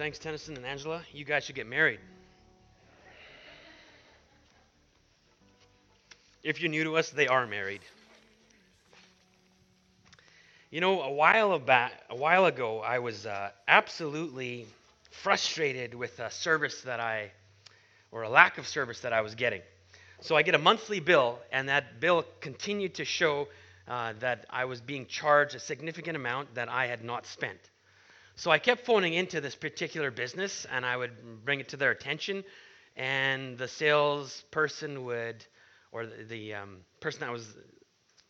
Thanks, Tennyson and Angela. You guys should get married. If you're new to us, they are married. You know, a while back, a while ago, I was uh, absolutely frustrated with a service that I, or a lack of service that I was getting. So I get a monthly bill, and that bill continued to show uh, that I was being charged a significant amount that I had not spent. So I kept phoning into this particular business and I would bring it to their attention, and the salesperson would, or the, the um, person that was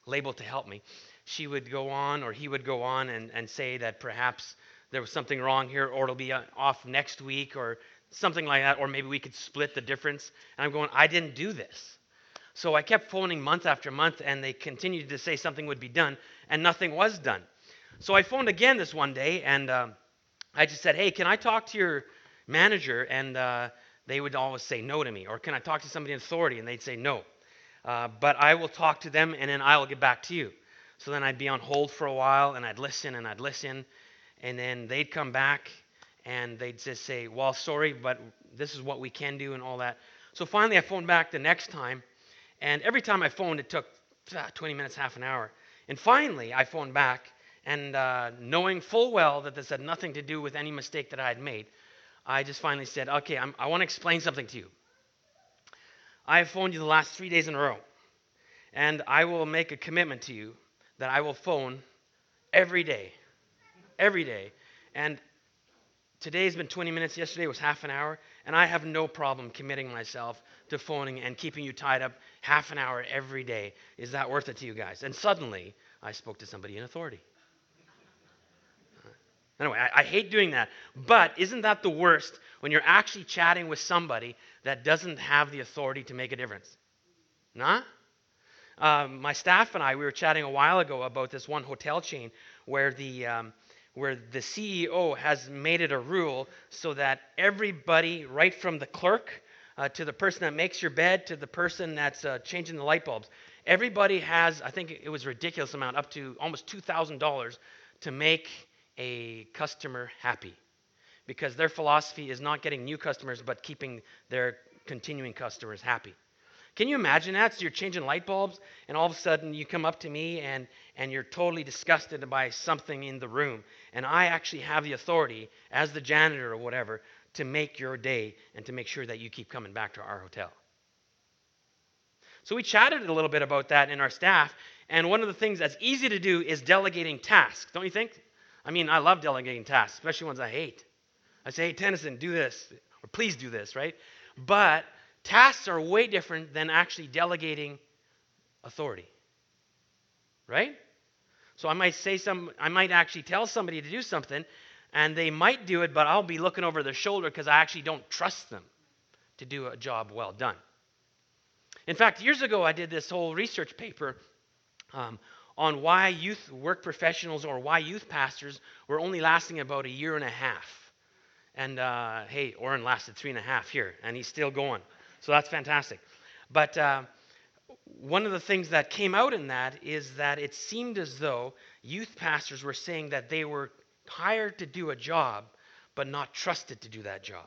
labeled to help me, she would go on or he would go on and, and say that perhaps there was something wrong here or it'll be uh, off next week or something like that, or maybe we could split the difference. And I'm going, I didn't do this. So I kept phoning month after month, and they continued to say something would be done, and nothing was done. So I phoned again this one day, and um, I just said, hey, can I talk to your manager? And uh, they would always say no to me. Or can I talk to somebody in authority? And they'd say no. Uh, but I will talk to them and then I will get back to you. So then I'd be on hold for a while and I'd listen and I'd listen. And then they'd come back and they'd just say, well, sorry, but this is what we can do and all that. So finally I phoned back the next time. And every time I phoned, it took ah, 20 minutes, half an hour. And finally I phoned back and uh, knowing full well that this had nothing to do with any mistake that I had made, I just finally said, okay, I'm, i want to explain something to you. I have phoned you the last three days in a row, and I will make a commitment to you that I will phone every day. Every day. And today's been 20 minutes, yesterday was half an hour, and I have no problem committing myself to phoning and keeping you tied up half an hour every day. Is that worth it to you guys? And suddenly, I spoke to somebody in authority. Anyway, I, I, hate doing that. But isn't that the worst when you're actually chatting with somebody that doesn't have the authority to make a difference? Nah? Um, my staff and I, we were chatting a while ago about this one hotel chain where the, um, where the CEO has made it a rule so that everybody, right from the clerk uh, to the person that makes your bed to the person that's uh, changing the light bulbs, everybody has, I think it was a ridiculous amount, up to almost $2,000 to make a customer happy because their philosophy is not getting new customers but keeping their continuing customers happy. Can you imagine that? So you're changing light bulbs, and all of a sudden you come up to me and, and you're totally disgusted by something in the room. And I actually have the authority, as the janitor or whatever, to make your day and to make sure that you keep coming back to our hotel. So we chatted a little bit about that in our staff, and one of the things that's easy to do is delegating tasks, don't you think? I mean, I love delegating tasks, especially ones I hate. I say, hey, Tennyson, do this, or please do this, right? But tasks are way different than actually delegating authority, right? So I might say some, I might actually tell somebody to do something, and they might do it, but I'll be looking over their shoulder because I actually don't trust them to do a job well done. In fact, years ago, I did this whole research paper um, on why youth work professionals or why youth pastors were only lasting about a year and a half. And uh, hey, Oren lasted three and a half here, and he's still going. So that's fantastic. But uh, one of the things that came out in that is that it seemed as though youth pastors were saying that they were hired to do a job, but not trusted to do that job.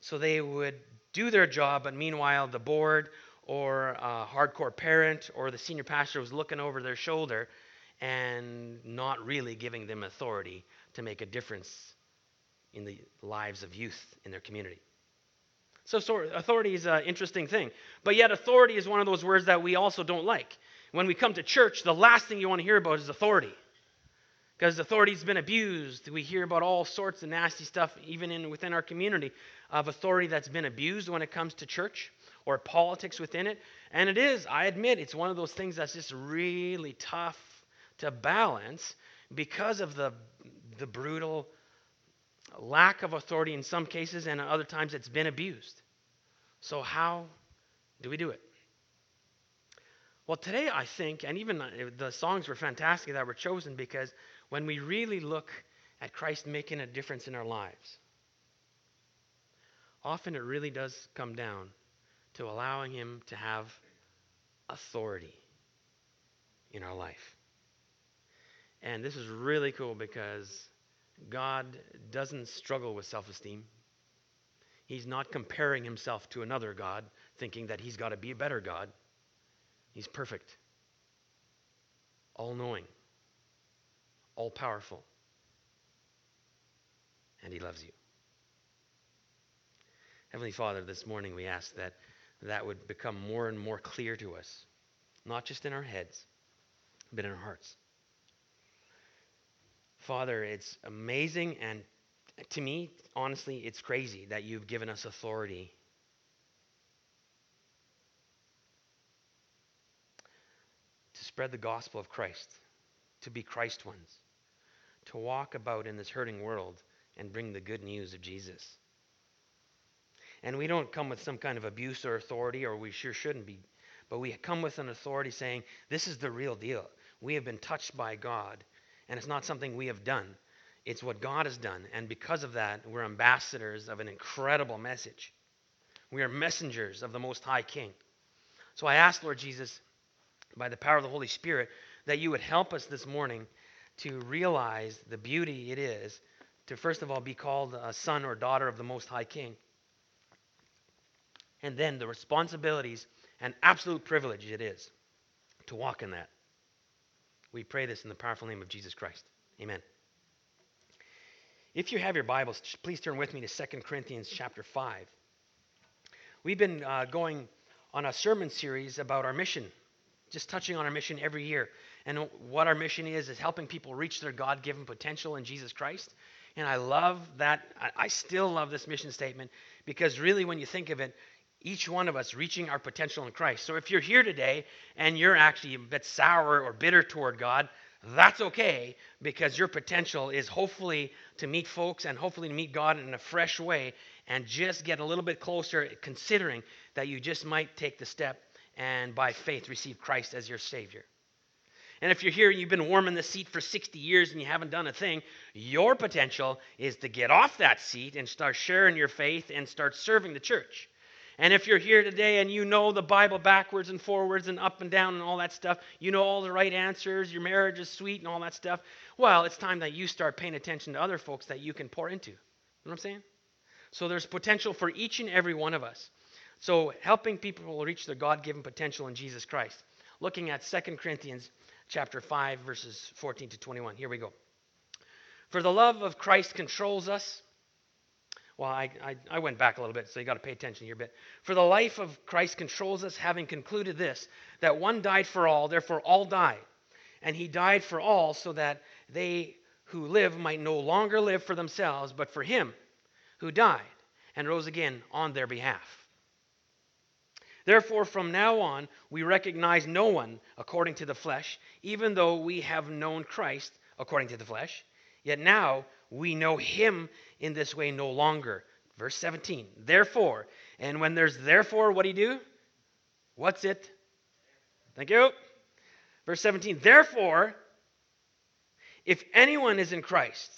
So they would do their job, but meanwhile, the board or a hardcore parent or the senior pastor was looking over their shoulder and not really giving them authority to make a difference in the lives of youth in their community. So, so authority is an interesting thing. But yet, authority is one of those words that we also don't like. When we come to church, the last thing you want to hear about is authority. because authority's been abused. We hear about all sorts of nasty stuff, even in within our community, of authority that's been abused when it comes to church or politics within it. And it is, I admit, it's one of those things that's just really tough to balance because of the the brutal lack of authority in some cases, and other times it's been abused. So, how do we do it? Well, today I think, and even uh, the songs were fantastic that were chosen because when we really look at Christ making a difference in our lives, often it really does come down to allowing Him to have authority in our life. And this is really cool because God doesn't struggle with self esteem. He's not comparing himself to another God, thinking that he's got to be a better God. He's perfect, all knowing, all powerful, and he loves you. Heavenly Father, this morning we ask that that would become more and more clear to us, not just in our heads, but in our hearts. Father, it's amazing and to me, honestly, it's crazy that you've given us authority to spread the gospel of Christ, to be Christ ones, to walk about in this hurting world and bring the good news of Jesus. And we don't come with some kind of abuse or authority, or we sure shouldn't be, but we come with an authority saying, This is the real deal. We have been touched by God and it's not something we have done, it's what God has done. And because of that, we're ambassadors of an incredible message. We are messengers of the Most High King. So I ask, Lord Jesus, by the power of the Holy Spirit, that you would help us this morning to realize the beauty it is to, first of all, be called a son or daughter of the Most High King. And then the responsibilities and absolute privilege it is to walk in that. We pray this in the powerful name of Jesus Christ. Amen. If you have your Bibles, please turn with me to 2 Corinthians chapter 5. We've been uh, going on a sermon series about our mission, just touching on our mission every year. And what our mission is, is helping people reach their God given potential in Jesus Christ. And I love that. I still love this mission statement because, really, when you think of it, each one of us reaching our potential in Christ. So if you're here today and you're actually a bit sour or bitter toward God, that's okay because your potential is hopefully to meet folks and hopefully to meet God in a fresh way and just get a little bit closer, considering that you just might take the step and by faith receive Christ as your Savior. And if you're here and you've been warming the seat for 60 years and you haven't done a thing, your potential is to get off that seat and start sharing your faith and start serving the church. And if you're here today and you know the Bible backwards and forwards and up and down and all that stuff, you know all the right answers, your marriage is sweet and all that stuff, well, it's time that you start paying attention to other folks that you can pour into. You know what I'm saying? So there's potential for each and every one of us. So helping people reach their God-given potential in Jesus Christ. Looking at 2 Corinthians chapter 5 verses 14 to 21. Here we go. For the love of Christ controls us well, I, I, I, went back a little bit, so you got to pay attention here a bit. For the life of Christ controls us, having concluded this, that one died for all, therefore all died. And he died for all, so that they who live might no longer live for themselves, but for him who died and rose again on their behalf. Therefore, from now on, we recognize no one according to the flesh, even though we have known Christ according to the flesh. Yet now we know him in this way no longer. Verse 17. Therefore, and when there's therefore, what do you do? What's it? Thank you. Verse 17. Therefore, if anyone is in Christ,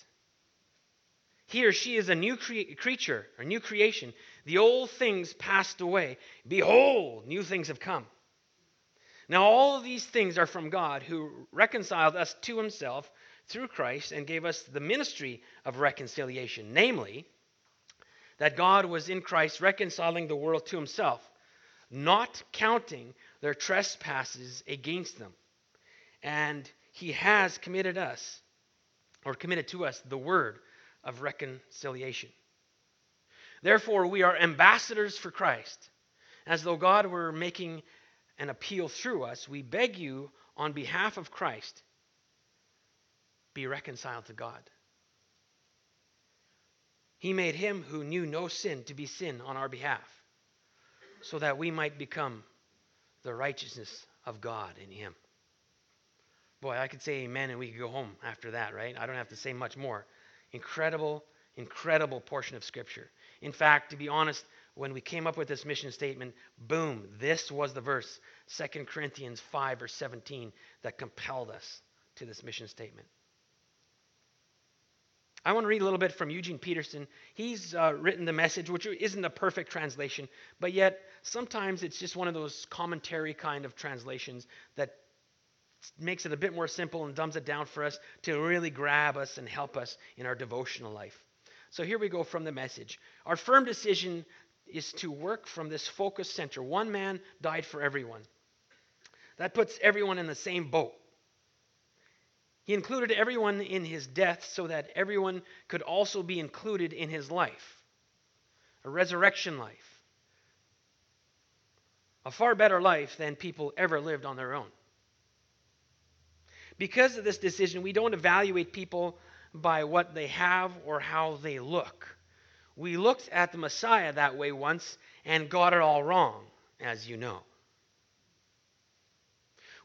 he or she is a new cre- creature, a new creation. The old things passed away. Behold, new things have come. Now, all of these things are from God who reconciled us to himself through Christ and gave us the ministry of reconciliation, namely, that God was in Christ reconciling the world to himself, not counting their trespasses against them. And he has committed us, or committed to us, the word of reconciliation. Therefore, we are ambassadors for Christ. As though God were making an appeal through us, we beg you on behalf of Christ be reconciled to God. He made him who knew no sin to be sin on our behalf, so that we might become the righteousness of God in him. Boy, I could say amen and we could go home after that, right? I don't have to say much more. Incredible, incredible portion of Scripture. In fact, to be honest, when we came up with this mission statement, boom, this was the verse, 2 Corinthians 5 or 17, that compelled us to this mission statement. I want to read a little bit from Eugene Peterson. He's uh, written the message, which isn't a perfect translation, but yet sometimes it's just one of those commentary kind of translations that makes it a bit more simple and dumbs it down for us to really grab us and help us in our devotional life. So here we go from the message. Our firm decision is to work from this focus center. One man died for everyone. That puts everyone in the same boat. He included everyone in his death so that everyone could also be included in his life a resurrection life. A far better life than people ever lived on their own. Because of this decision, we don't evaluate people by what they have or how they look. We looked at the Messiah that way once and got it all wrong, as you know.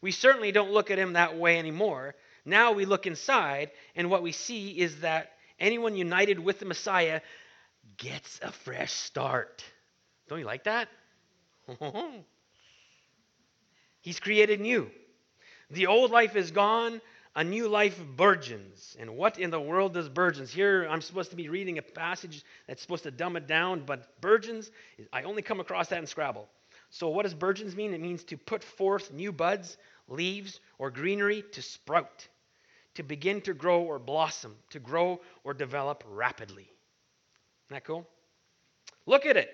We certainly don't look at him that way anymore now we look inside, and what we see is that anyone united with the Messiah gets a fresh start. Don't you like that? He's created new. The old life is gone, a new life burgeons. And what in the world does burgeons? Here I'm supposed to be reading a passage that's supposed to dumb it down, but burgeons, I only come across that in Scrabble. So what does burgeons mean? It means to put forth new buds, leaves, or greenery to sprout to begin to grow or blossom, to grow or develop rapidly. Isn't that cool? Look at it.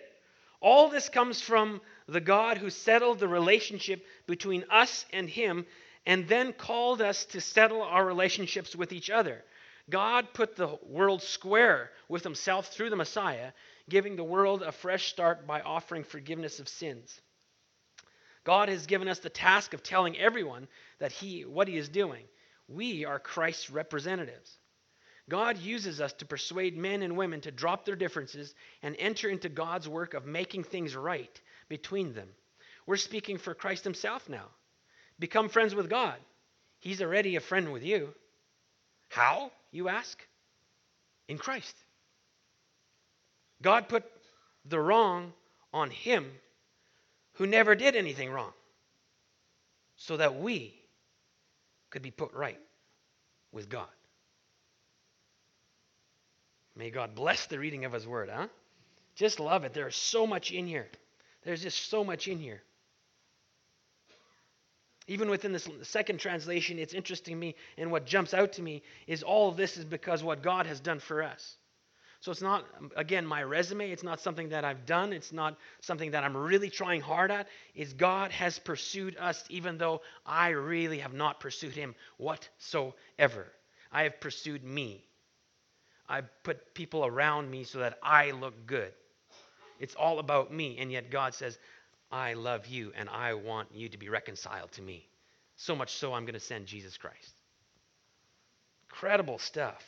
All this comes from the God who settled the relationship between us and Him and then called us to settle our relationships with each other. God put the world square with Himself through the Messiah, giving the world a fresh start by offering forgiveness of sins. God has given us the task of telling everyone that he what he is doing. We are Christ's representatives. God uses us to persuade men and women to drop their differences and enter into God's work of making things right between them. We're speaking for Christ Himself now. Become friends with God. He's already a friend with you. How, you ask? In Christ. God put the wrong on Him who never did anything wrong so that we could be put right with God. May God bless the reading of His Word, huh? Just love it. There's so much in here. There's just so much in here. Even within this second translation, it's interesting to me, and what jumps out to me is all this is because what God has done for us. So it's not, again, my resume. It's not something that I've done. It's not something that I'm really trying hard at. It's God has pursued us, even though I really have not pursued Him whatsoever. I have pursued me. I put people around me so that I look good. It's all about me. And yet God says, I love you and I want you to be reconciled to me. So much so, I'm going to send Jesus Christ. Incredible stuff.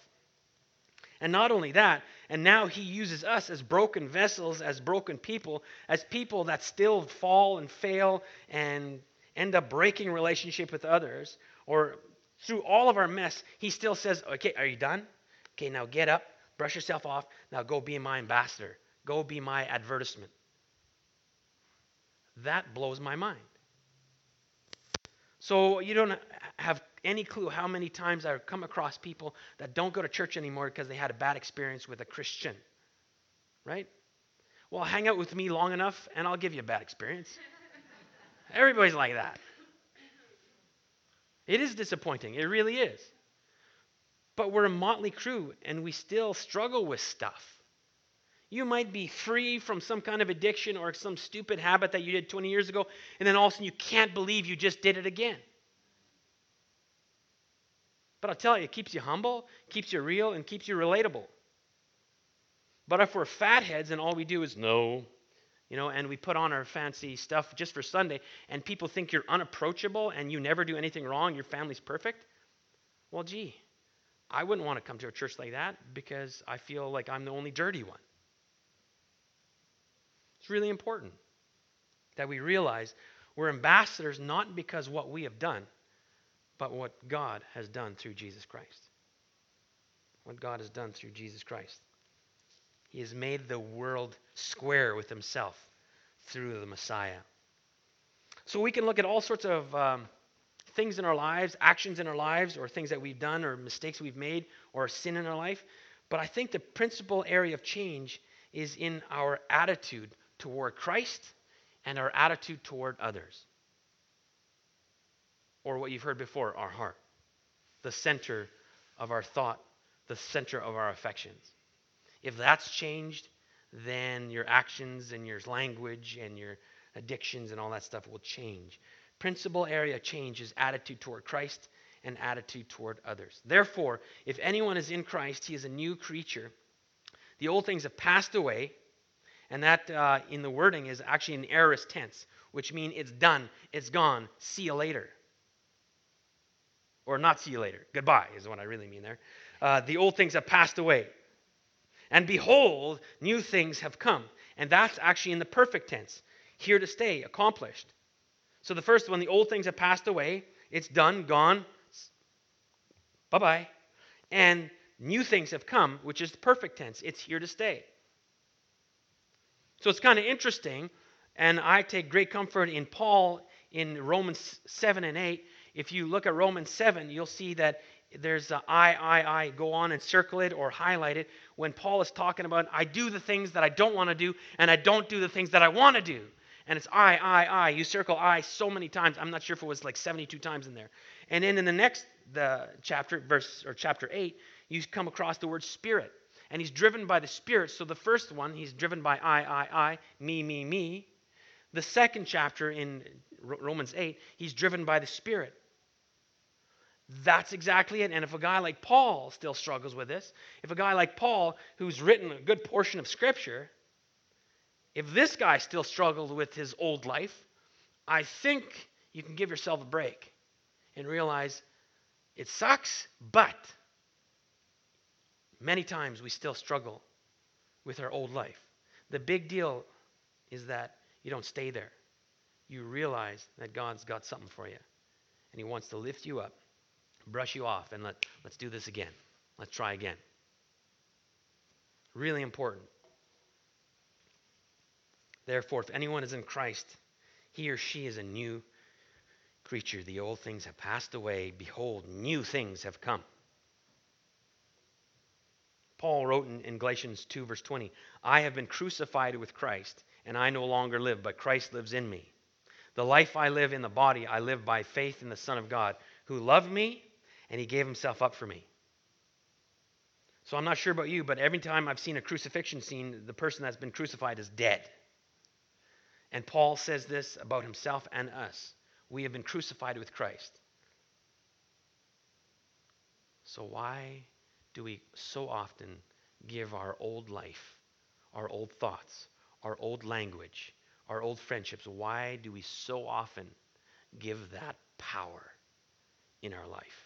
And not only that, and now he uses us as broken vessels, as broken people, as people that still fall and fail and end up breaking relationship with others, or through all of our mess, he still says, Okay, are you done? Okay, now get up, brush yourself off, now go be my ambassador, go be my advertisement. That blows my mind. So you don't have any clue how many times I've come across people that don't go to church anymore because they had a bad experience with a Christian. Right? Well, hang out with me long enough and I'll give you a bad experience. Everybody's like that. It is disappointing. It really is. But we're a motley crew and we still struggle with stuff. You might be free from some kind of addiction or some stupid habit that you did 20 years ago, and then all of a sudden you can't believe you just did it again. But I'll tell you, it keeps you humble, keeps you real, and keeps you relatable. But if we're fatheads and all we do is no, you know, and we put on our fancy stuff just for Sunday, and people think you're unapproachable and you never do anything wrong, your family's perfect, well, gee, I wouldn't want to come to a church like that because I feel like I'm the only dirty one. It's really important that we realize we're ambassadors not because what we have done, but what God has done through Jesus Christ. What God has done through Jesus Christ. He has made the world square with himself through the Messiah. So we can look at all sorts of um, things in our lives, actions in our lives, or things that we've done, or mistakes we've made, or sin in our life. But I think the principal area of change is in our attitude toward Christ and our attitude toward others. Or what you've heard before, our heart. The center of our thought, the center of our affections. If that's changed, then your actions and your language and your addictions and all that stuff will change. Principal area change is attitude toward Christ and attitude toward others. Therefore, if anyone is in Christ, he is a new creature. The old things have passed away, and that uh, in the wording is actually an aorist tense, which means it's done, it's gone, see you later. Or not see you later. Goodbye is what I really mean there. Uh, the old things have passed away. And behold, new things have come. And that's actually in the perfect tense here to stay, accomplished. So the first one, the old things have passed away. It's done, gone. Bye bye. And new things have come, which is the perfect tense. It's here to stay. So it's kind of interesting. And I take great comfort in Paul in Romans 7 and 8. If you look at Romans 7, you'll see that there's a I, I, I. Go on and circle it or highlight it. When Paul is talking about, I do the things that I don't want to do, and I don't do the things that I want to do and it's I, I, I. You circle I so many times. I'm not sure if it was like 72 times in there. And then in the next the chapter, verse or chapter 8, you come across the word spirit. And he's driven by the spirit. So the first one, he's driven by I, I, I, me, me, me. The second chapter in Romans 8, he's driven by the spirit. That's exactly it. And if a guy like Paul still struggles with this, if a guy like Paul, who's written a good portion of Scripture, if this guy still struggled with his old life, I think you can give yourself a break and realize it sucks, but many times we still struggle with our old life. The big deal is that you don't stay there. You realize that God's got something for you, and He wants to lift you up, brush you off, and let, let's do this again. Let's try again. Really important. Therefore, if anyone is in Christ, he or she is a new creature. The old things have passed away. Behold, new things have come. Paul wrote in, in, Galatians 2, verse 20 I have been crucified with Christ, and I no longer live, but Christ lives in me. The life I live in the body, I live by faith in the Son of God, who loved me and he gave himself up for me. So I'm not sure about you, but every time I've seen a crucifixion scene, the person that's been crucified is dead. And Paul says this about himself and us we have been crucified with Christ. So, why do we so often give our old life, our old thoughts, our old language, our old friendships, why do we so often give that power in our life?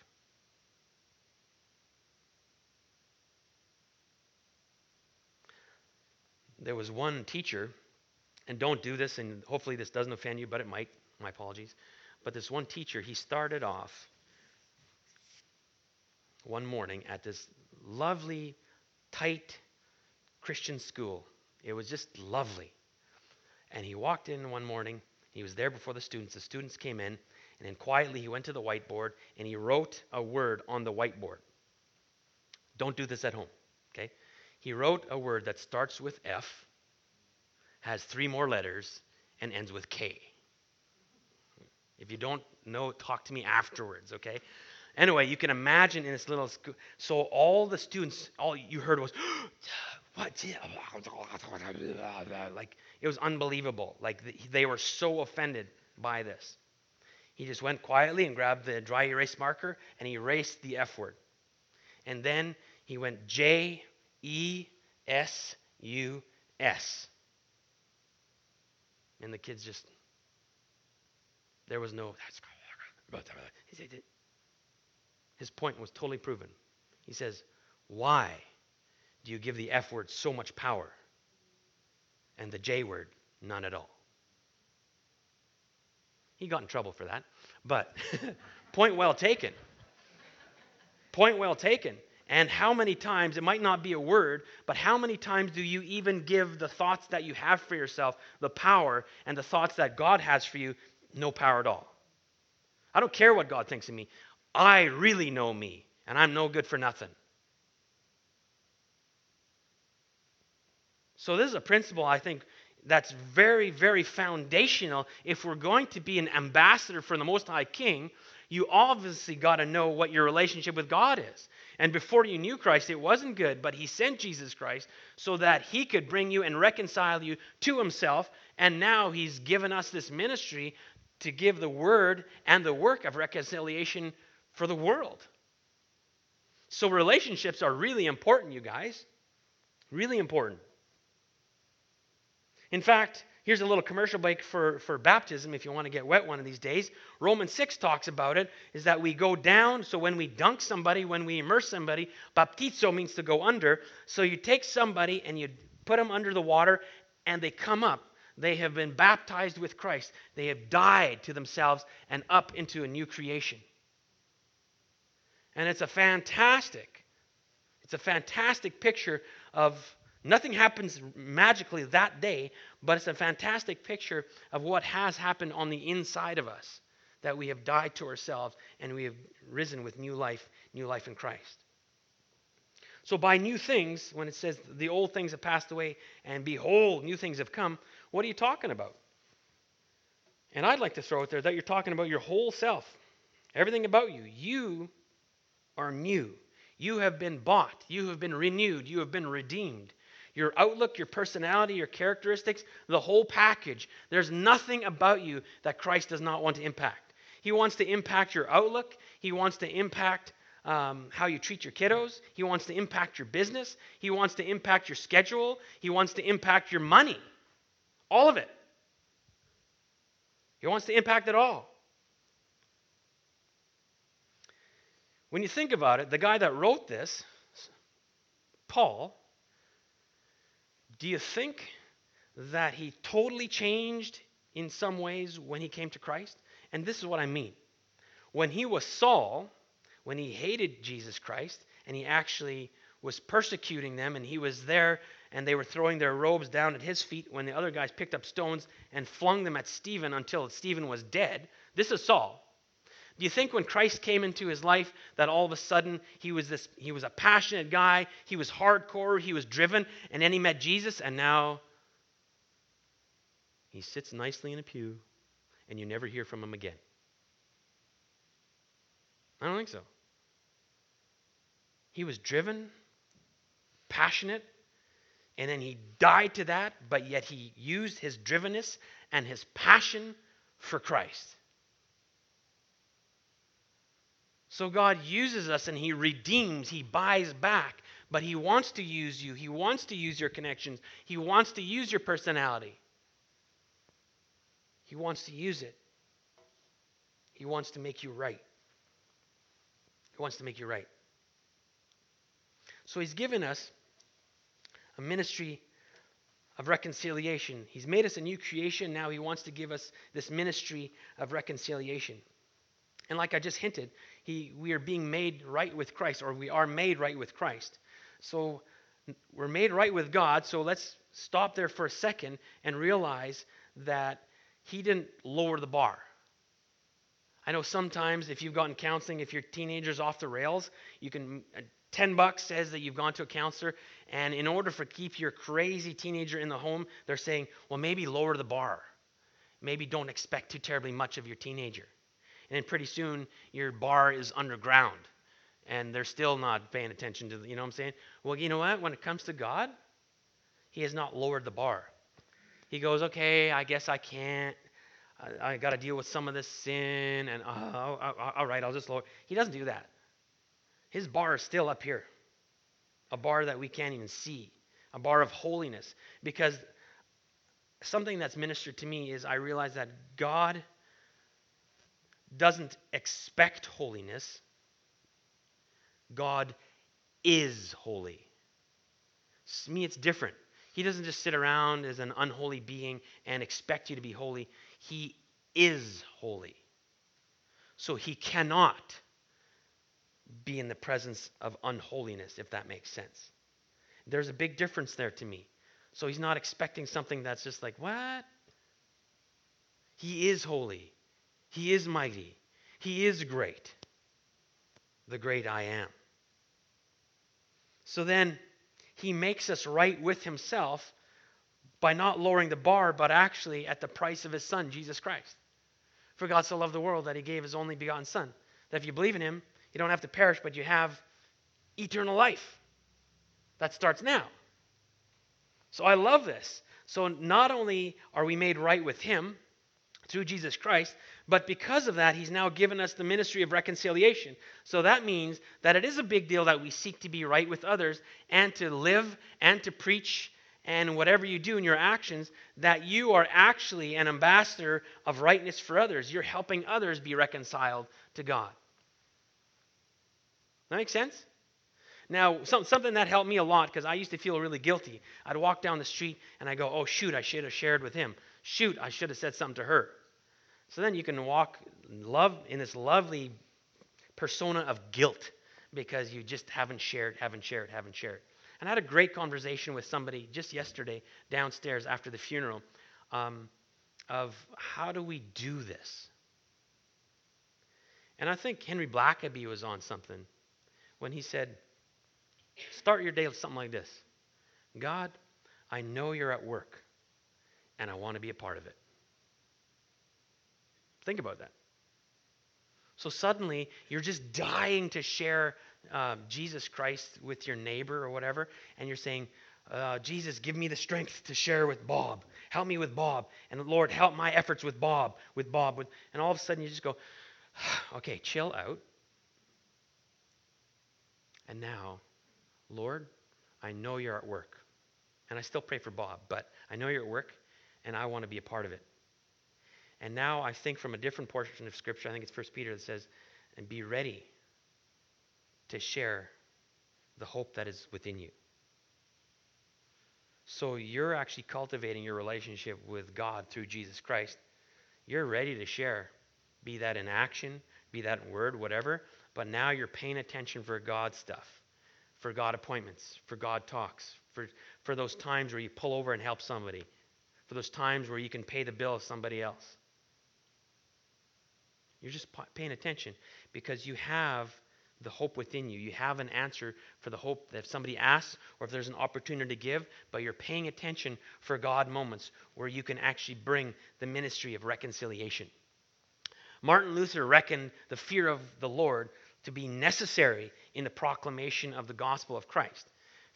There was one teacher and don't do this, and hopefully this doesn't offend you, but it might. My apologies. But this one teacher, he started off one morning at this lovely, tight Christian school. It was just lovely. And he walked in one morning. He was there before the students. The students came in, and then quietly he went to the whiteboard and he wrote a word on the whiteboard. Don't do this at home? He wrote a word that starts with F has three more letters and ends with K. If you don't know, talk to me afterwards, okay? Anyway, you can imagine in this little school. So all the students, all you heard was, what? Like, it was unbelievable. Like, they were so offended by this. He just went quietly and grabbed the dry erase marker and he erased the F word. And then he went J E S U S. And the kids just, there was no, his point was totally proven. He says, Why do you give the F word so much power and the J word none at all? He got in trouble for that, but point well taken. Point well taken. And how many times, it might not be a word, but how many times do you even give the thoughts that you have for yourself the power and the thoughts that God has for you no power at all? I don't care what God thinks of me. I really know me, and I'm no good for nothing. So, this is a principle I think that's very, very foundational. If we're going to be an ambassador for the Most High King, you obviously got to know what your relationship with God is. And before you knew Christ, it wasn't good, but He sent Jesus Christ so that He could bring you and reconcile you to Himself. And now He's given us this ministry to give the word and the work of reconciliation for the world. So, relationships are really important, you guys. Really important. In fact, here's a little commercial break for, for baptism if you want to get wet one of these days. Romans 6 talks about it, is that we go down. So when we dunk somebody, when we immerse somebody, baptizo means to go under. So you take somebody and you put them under the water and they come up. They have been baptized with Christ. They have died to themselves and up into a new creation. And it's a fantastic, it's a fantastic picture of Nothing happens magically that day, but it's a fantastic picture of what has happened on the inside of us that we have died to ourselves and we have risen with new life, new life in Christ. So, by new things, when it says the old things have passed away and behold, new things have come, what are you talking about? And I'd like to throw out there that you're talking about your whole self, everything about you. You are new. You have been bought. You have been renewed. You have been redeemed your outlook, your personality, your characteristics, the whole package. There's nothing about you that Christ does not want to impact. He wants to impact your outlook, He wants to impact um, how you treat your kiddos, He wants to impact your business, He wants to impact your schedule, He wants to impact your money. All of it. He wants to impact it all. When you think about it, the guy that wrote this, Paul, do you think that he totally changed in some ways when he came to Christ? And this is what I mean. When he was Saul, when he hated Jesus Christ, and he actually was persecuting them, and he was there, and they were throwing their robes down at his feet when the other guys picked up stones and flung them at Stephen until Stephen was dead. This is Saul. Do you think when Christ came into his life that all of a sudden he was this he was a passionate guy, he was hardcore, he was driven, and then he met Jesus and now he sits nicely in a pew and you never hear from him again? I don't think so. He was driven, passionate, and then he died to that, but yet he used his drivenness and his passion for Christ. So God uses us and He redeems, He buys back. But He wants to use you, He wants to use your connections, He wants to use your personality. He wants to use it. He wants to make you right. He wants to make you right. So He's given us a ministry of reconciliation. He's made us a new creation. Now He wants to give us this ministry of reconciliation. And like I just hinted, he, we are being made right with Christ, or we are made right with Christ. So we're made right with God. So let's stop there for a second and realize that He didn't lower the bar. I know sometimes if you've gotten counseling, if your teenager's off the rails, you can. Uh, 10 bucks says that you've gone to a counselor, and in order for keep your crazy teenager in the home, they're saying, well, maybe lower the bar. Maybe don't expect too terribly much of your teenager. And pretty soon your bar is underground and they're still not paying attention to the, you know what I'm saying? Well, you know what? When it comes to God, He has not lowered the bar. He goes, okay, I guess I can't. I, I got to deal with some of this sin, and uh, all right, I'll just lower. He doesn't do that. His bar is still up here, a bar that we can't even see, a bar of holiness. Because something that's ministered to me is I realize that God doesn't expect holiness, God is holy. To me, it's different. He doesn't just sit around as an unholy being and expect you to be holy. He is holy. So he cannot be in the presence of unholiness, if that makes sense. There's a big difference there to me. So he's not expecting something that's just like, what? He is holy. He is mighty. He is great. The great I am. So then he makes us right with himself by not lowering the bar, but actually at the price of his son, Jesus Christ. For God so loved the world that he gave his only begotten son. That if you believe in him, you don't have to perish, but you have eternal life. That starts now. So I love this. So not only are we made right with him through Jesus Christ, but because of that, he's now given us the ministry of reconciliation. So that means that it is a big deal that we seek to be right with others and to live and to preach and whatever you do in your actions, that you are actually an ambassador of rightness for others. You're helping others be reconciled to God. That makes sense? Now, some, something that helped me a lot because I used to feel really guilty. I'd walk down the street and I go, oh, shoot, I should have shared with him. Shoot, I should have said something to her. So then you can walk love in this lovely persona of guilt because you just haven't shared, haven't shared, haven't shared. And I had a great conversation with somebody just yesterday downstairs after the funeral um, of how do we do this? And I think Henry Blackaby was on something when he said, Start your day with something like this God, I know you're at work, and I want to be a part of it. Think about that. So suddenly, you're just dying to share uh, Jesus Christ with your neighbor or whatever, and you're saying, uh, Jesus, give me the strength to share with Bob. Help me with Bob. And Lord, help my efforts with Bob, with Bob. With, and all of a sudden, you just go, okay, chill out. And now, Lord, I know you're at work. And I still pray for Bob, but I know you're at work, and I want to be a part of it. And now I think from a different portion of Scripture, I think it's First Peter that says, and be ready to share the hope that is within you. So you're actually cultivating your relationship with God through Jesus Christ. You're ready to share, be that in action, be that in word, whatever. But now you're paying attention for God stuff, for God appointments, for God talks, for, for those times where you pull over and help somebody, for those times where you can pay the bill of somebody else. You're just paying attention because you have the hope within you. You have an answer for the hope that if somebody asks or if there's an opportunity to give, but you're paying attention for God moments where you can actually bring the ministry of reconciliation. Martin Luther reckoned the fear of the Lord to be necessary in the proclamation of the gospel of Christ.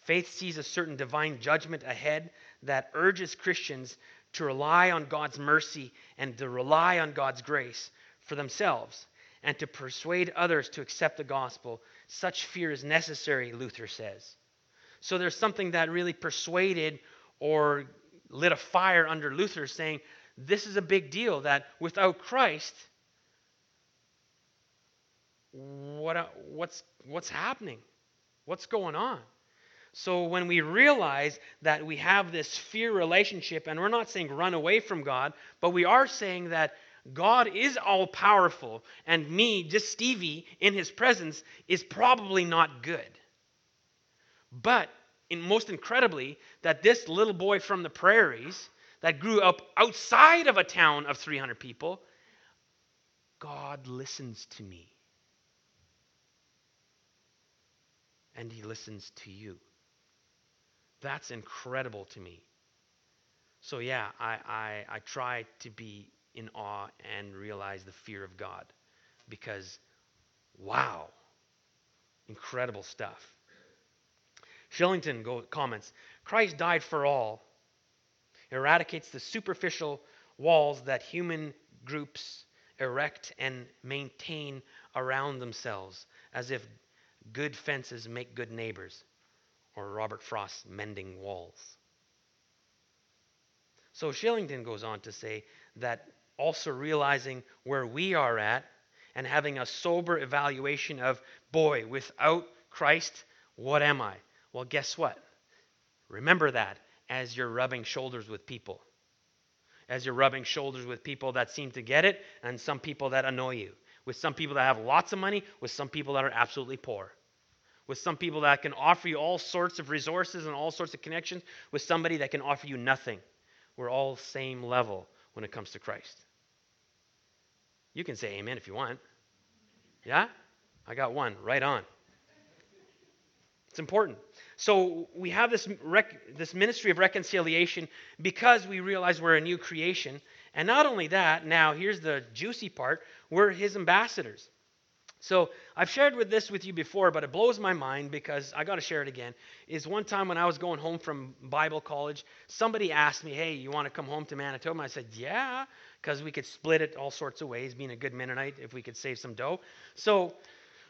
Faith sees a certain divine judgment ahead that urges Christians to rely on God's mercy and to rely on God's grace for themselves and to persuade others to accept the gospel. Such fear is necessary, Luther says. So there's something that really persuaded or lit a fire under Luther saying, this is a big deal that without Christ, what, uh, what's, what's happening? What's going on? So when we realize that we have this fear relationship, and we're not saying run away from God, but we are saying that God is all powerful, and me, just Stevie, in his presence, is probably not good. But in, most incredibly, that this little boy from the prairies that grew up outside of a town of 300 people, God listens to me. and he listens to you. That's incredible to me. So, yeah, I, I, I try to be in awe and realize the fear of God because, wow, incredible stuff. Shillington go, comments Christ died for all, eradicates the superficial walls that human groups erect and maintain around themselves as if Good fences make good neighbors, or Robert Frost mending walls. So Shillington goes on to say that also realizing where we are at and having a sober evaluation of, boy, without Christ, What am I? Well, guess what? Remember that as you're rubbing shoulders with people. As you're rubbing shoulders with people that seem to get it and some people that annoy you. With some people that have lots of money, with some people that are absolutely poor. With some people that can offer you all sorts of resources and all sorts of connections, with somebody that can offer you nothing. We're all same level when it comes to Christ. You can say amen if you want. Yeah? I got one right on. It's important. So we have this, rec- this ministry of reconciliation because we realize we're a new creation. And not only that, now here's the juicy part we're his ambassadors. So I've shared with this with you before, but it blows my mind because I got to share it again. Is one time when I was going home from Bible college, somebody asked me, "Hey, you want to come home to Manitoba?" I said, "Yeah," because we could split it all sorts of ways. Being a good Mennonite, if we could save some dough. So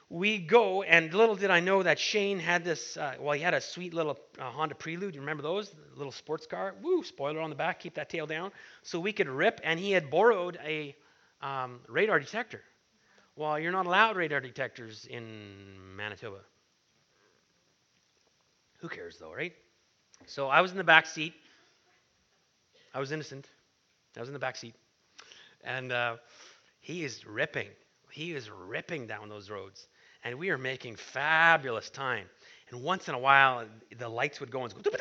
we go, and little did I know that Shane had this. Uh, well, he had a sweet little uh, Honda Prelude. You remember those little sports car? Woo! Spoiler on the back. Keep that tail down. So we could rip, and he had borrowed a um, radar detector. Well, you're not allowed radar detectors in Manitoba. Who cares though, right? So I was in the back seat. I was innocent. I was in the back seat, and uh, he is ripping. He is ripping down those roads and we are making fabulous time. And once in a while, the lights would go and go,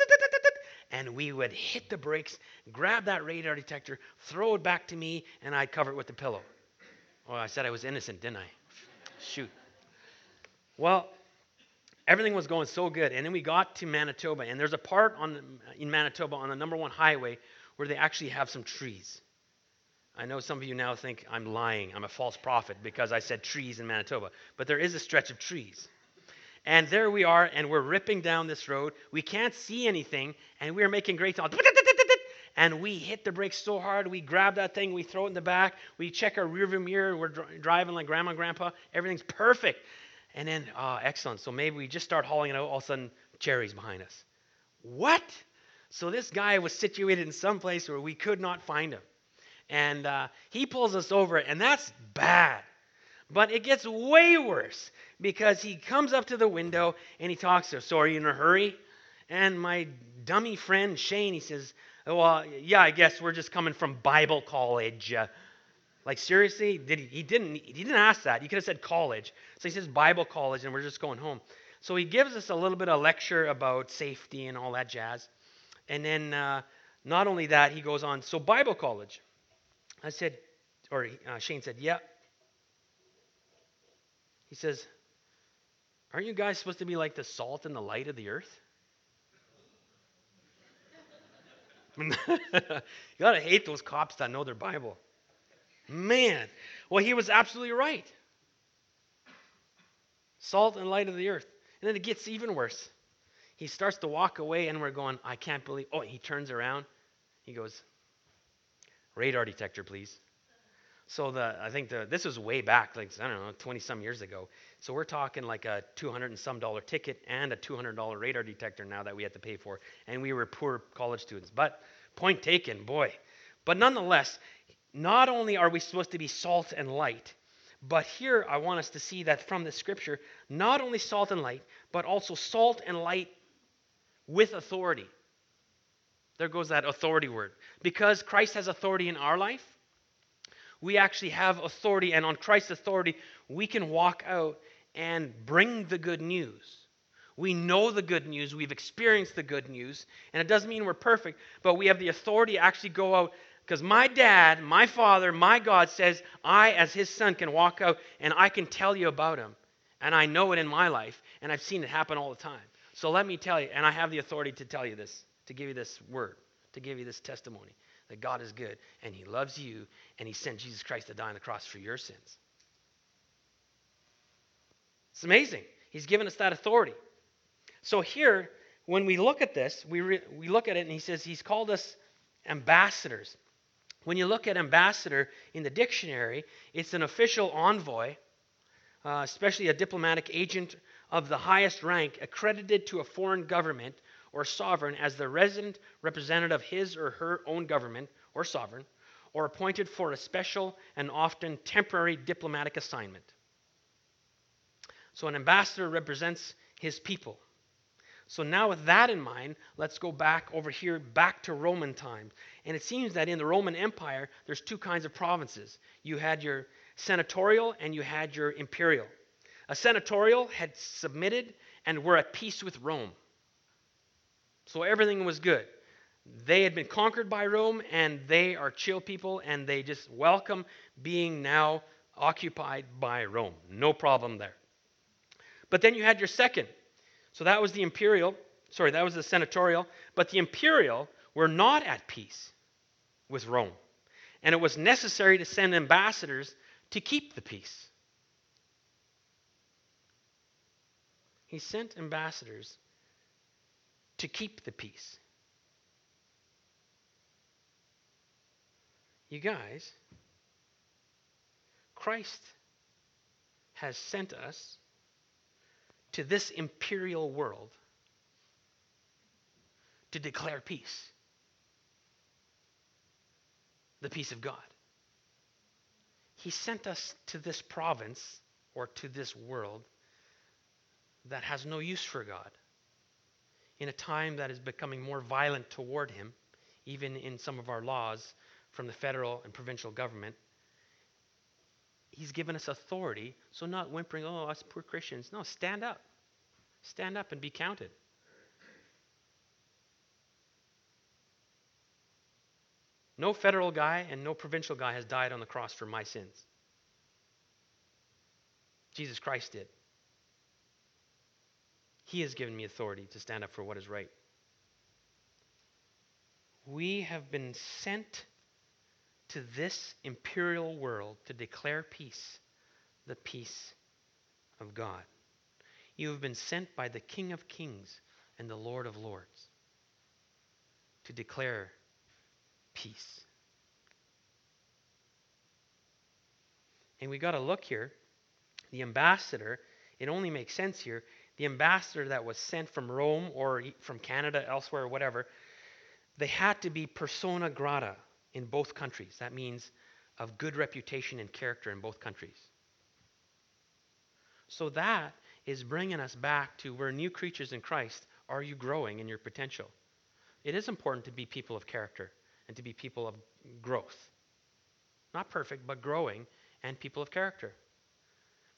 and we would hit the brakes, grab that radar detector, throw it back to me, and I'd cover it with the pillow. Well, I said I was innocent, didn't I? Shoot. Well, everything was going so good, and then we got to Manitoba, and there's a part on in Manitoba on the number one highway where they actually have some trees. I know some of you now think I'm lying. I'm a false prophet because I said trees in Manitoba. But there is a stretch of trees. And there we are, and we're ripping down this road. We can't see anything, and we're making great sound. And we hit the brakes so hard, we grab that thing, we throw it in the back, we check our rearview mirror, we're driving like grandma and grandpa. Everything's perfect. And then, oh, excellent. So maybe we just start hauling it out, all of a sudden, cherries behind us. What? So this guy was situated in some place where we could not find him and uh, he pulls us over, and that's bad. But it gets way worse because he comes up to the window and he talks to us. So, are you in a hurry? And my dummy friend Shane, he says, Well, yeah, I guess we're just coming from Bible college. Like seriously, did he, he didn't he didn't ask that. He could have said college. So he says Bible college, and we're just going home. So he gives us a little bit of lecture about safety and all that jazz. And then uh, not only that, he goes on. So Bible college. I said, or uh, Shane said, yeah. He says, aren't you guys supposed to be like the salt and the light of the earth? you gotta hate those cops that know their Bible. Man, well, he was absolutely right. Salt and light of the earth. And then it gets even worse. He starts to walk away, and we're going, I can't believe. Oh, he turns around. He goes, radar detector, please. So the I think the this was way back, like I don't know, 20 some years ago. So we're talking like a 200 and some dollar ticket and a 200 dollar radar detector now that we had to pay for, and we were poor college students. But point taken, boy. But nonetheless, not only are we supposed to be salt and light, but here I want us to see that from the scripture, not only salt and light, but also salt and light with authority. There goes that authority word. Because Christ has authority in our life, we actually have authority, and on Christ's authority, we can walk out and bring the good news. We know the good news, we've experienced the good news, and it doesn't mean we're perfect, but we have the authority to actually go out. Because my dad, my father, my God says, I, as his son, can walk out and I can tell you about him. And I know it in my life, and I've seen it happen all the time. So let me tell you, and I have the authority to tell you this, to give you this word, to give you this testimony that God is good and He loves you and He sent Jesus Christ to die on the cross for your sins. It's amazing. He's given us that authority. So here, when we look at this, we, re- we look at it and He says He's called us ambassadors. When you look at ambassador in the dictionary, it's an official envoy, uh, especially a diplomatic agent of the highest rank accredited to a foreign government or sovereign as the resident representative of his or her own government or sovereign, or appointed for a special and often temporary diplomatic assignment. So an ambassador represents his people. So now with that in mind, let's go back over here, back to Roman times. And it seems that in the Roman Empire, there's two kinds of provinces. You had your senatorial and you had your imperial. A senatorial had submitted and were at peace with Rome. So everything was good. They had been conquered by Rome and they are chill people and they just welcome being now occupied by Rome. No problem there. But then you had your second so that was the imperial, sorry, that was the senatorial, but the imperial were not at peace with Rome. And it was necessary to send ambassadors to keep the peace. He sent ambassadors to keep the peace. You guys, Christ has sent us to this imperial world to declare peace the peace of God. He sent us to this province or to this world that has no use for God in a time that is becoming more violent toward Him, even in some of our laws from the federal and provincial government. He's given us authority, so not whimpering, oh, us poor Christians. No, stand up. Stand up and be counted. No federal guy and no provincial guy has died on the cross for my sins. Jesus Christ did. He has given me authority to stand up for what is right. We have been sent to this imperial world to declare peace, the peace of God. You have been sent by the King of Kings and the Lord of Lords to declare peace. And we got to look here. The ambassador, it only makes sense here. The ambassador that was sent from Rome or from Canada, elsewhere, or whatever, they had to be persona grata in both countries. That means of good reputation and character in both countries. So that is bringing us back to we're new creatures in Christ. Are you growing in your potential? It is important to be people of character and to be people of growth. Not perfect, but growing and people of character.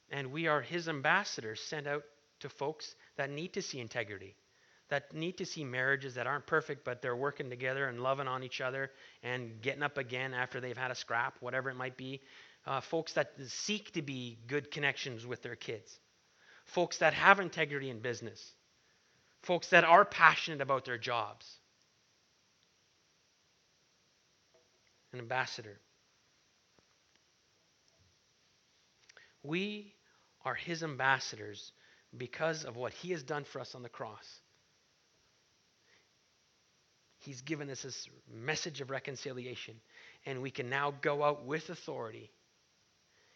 And we are his ambassadors sent out to folks that need to see integrity, that need to see marriages that aren't perfect, but they're working together and loving on each other and getting up again after they've had a scrap, whatever it might be. Uh, folks that seek to be good connections with their kids. Folks that have integrity in business. Folks that are passionate about their jobs. An ambassador. We are his ambassadors because of what he has done for us on the cross. He's given us this message of reconciliation, and we can now go out with authority.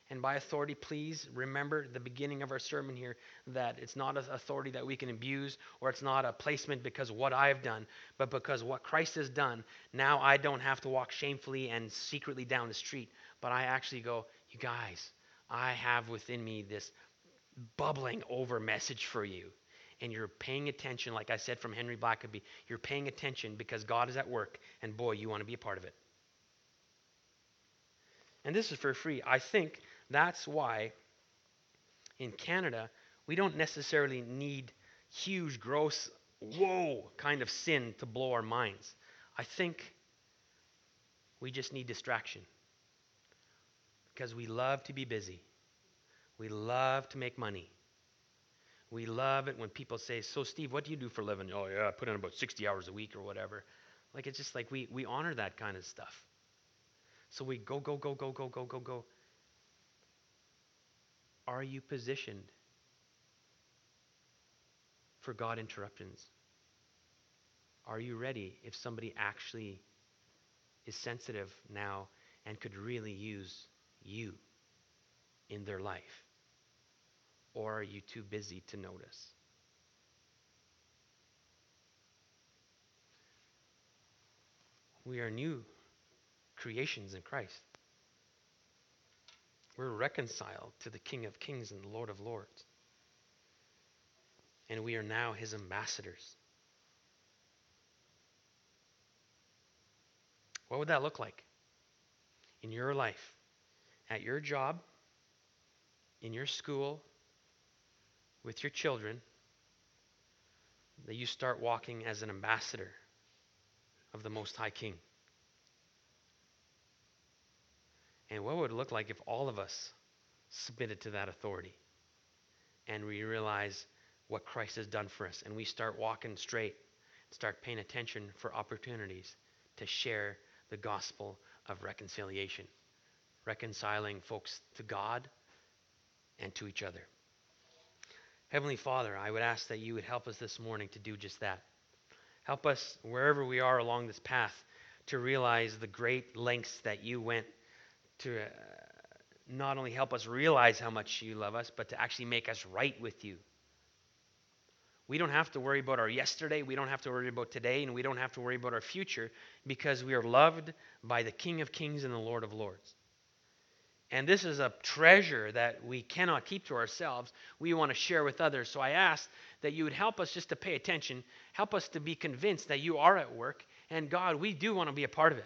And by authority, please remember the beginning of our sermon here that it's not an authority that we can abuse or it's not a placement because what I've done, but because what Christ has done. Now I don't have to walk shamefully and secretly down the street, but I actually go, you guys, I have within me this bubbling over message for you. And you're paying attention, like I said from Henry Blackaby, you're paying attention because God is at work, and boy, you want to be a part of it. And this is for free. I think that's why in Canada, we don't necessarily need huge, gross, whoa kind of sin to blow our minds. I think we just need distraction because we love to be busy. We love to make money. We love it when people say, So, Steve, what do you do for a living? Oh, yeah, I put in about 60 hours a week or whatever. Like, it's just like we, we honor that kind of stuff. So we go, go, go, go, go, go, go, go. Are you positioned for God interruptions? Are you ready if somebody actually is sensitive now and could really use you in their life? Or are you too busy to notice? We are new creations in Christ. We're reconciled to the King of Kings and the Lord of Lords. and we are now his ambassadors. What would that look like in your life, at your job, in your school, with your children, that you start walking as an ambassador of the Most High King? And what would it look like if all of us submitted to that authority and we realize what Christ has done for us and we start walking straight, start paying attention for opportunities to share the gospel of reconciliation, reconciling folks to God and to each other. Heavenly Father, I would ask that you would help us this morning to do just that. Help us wherever we are along this path to realize the great lengths that you went to uh, not only help us realize how much you love us, but to actually make us right with you. We don't have to worry about our yesterday, we don't have to worry about today, and we don't have to worry about our future because we are loved by the King of Kings and the Lord of Lords. And this is a treasure that we cannot keep to ourselves. We want to share with others. So I ask that you would help us just to pay attention, help us to be convinced that you are at work, and God, we do want to be a part of it.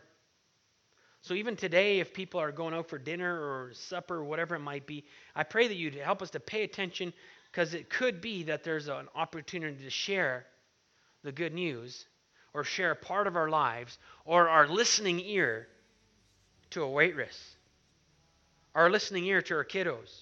So even today, if people are going out for dinner or supper or whatever it might be, I pray that you'd help us to pay attention because it could be that there's an opportunity to share the good news or share a part of our lives or our listening ear to a waitress, our listening ear to our kiddos,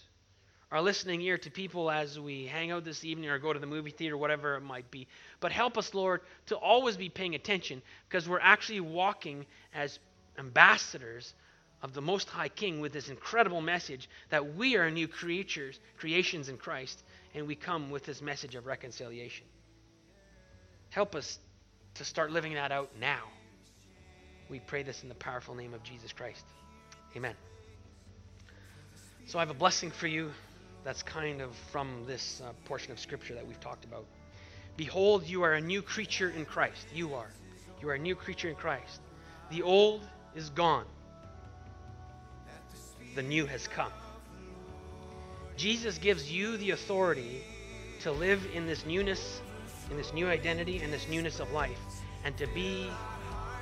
our listening ear to people as we hang out this evening or go to the movie theater, whatever it might be. But help us, Lord, to always be paying attention because we're actually walking as ambassadors of the Most High King with this incredible message that we are new creatures, creations in Christ, and we come with this message of reconciliation. Help us to start living that out now. We pray this in the powerful name of Jesus Christ. Amen. So I have a blessing for you that's kind of from this uh, portion of Scripture that we've talked about. Behold, you are a new creature in Christ. You are. You are a new creature in Christ. The old is gone, the new has come. Jesus gives you the authority to live in this newness, in this new identity, and this newness of life, and to be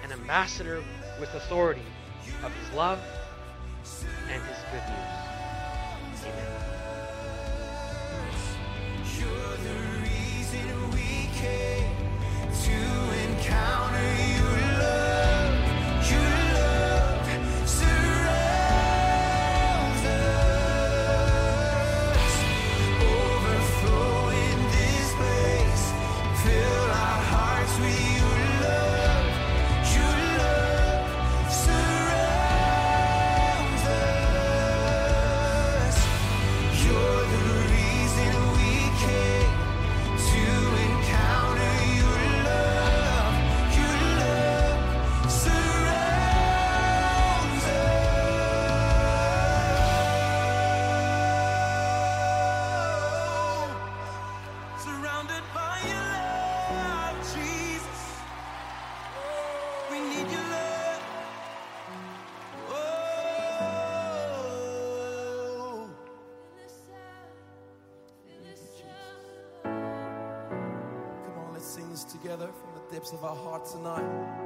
an ambassador with authority of His love and His good news. Amen. Depths of our hearts tonight.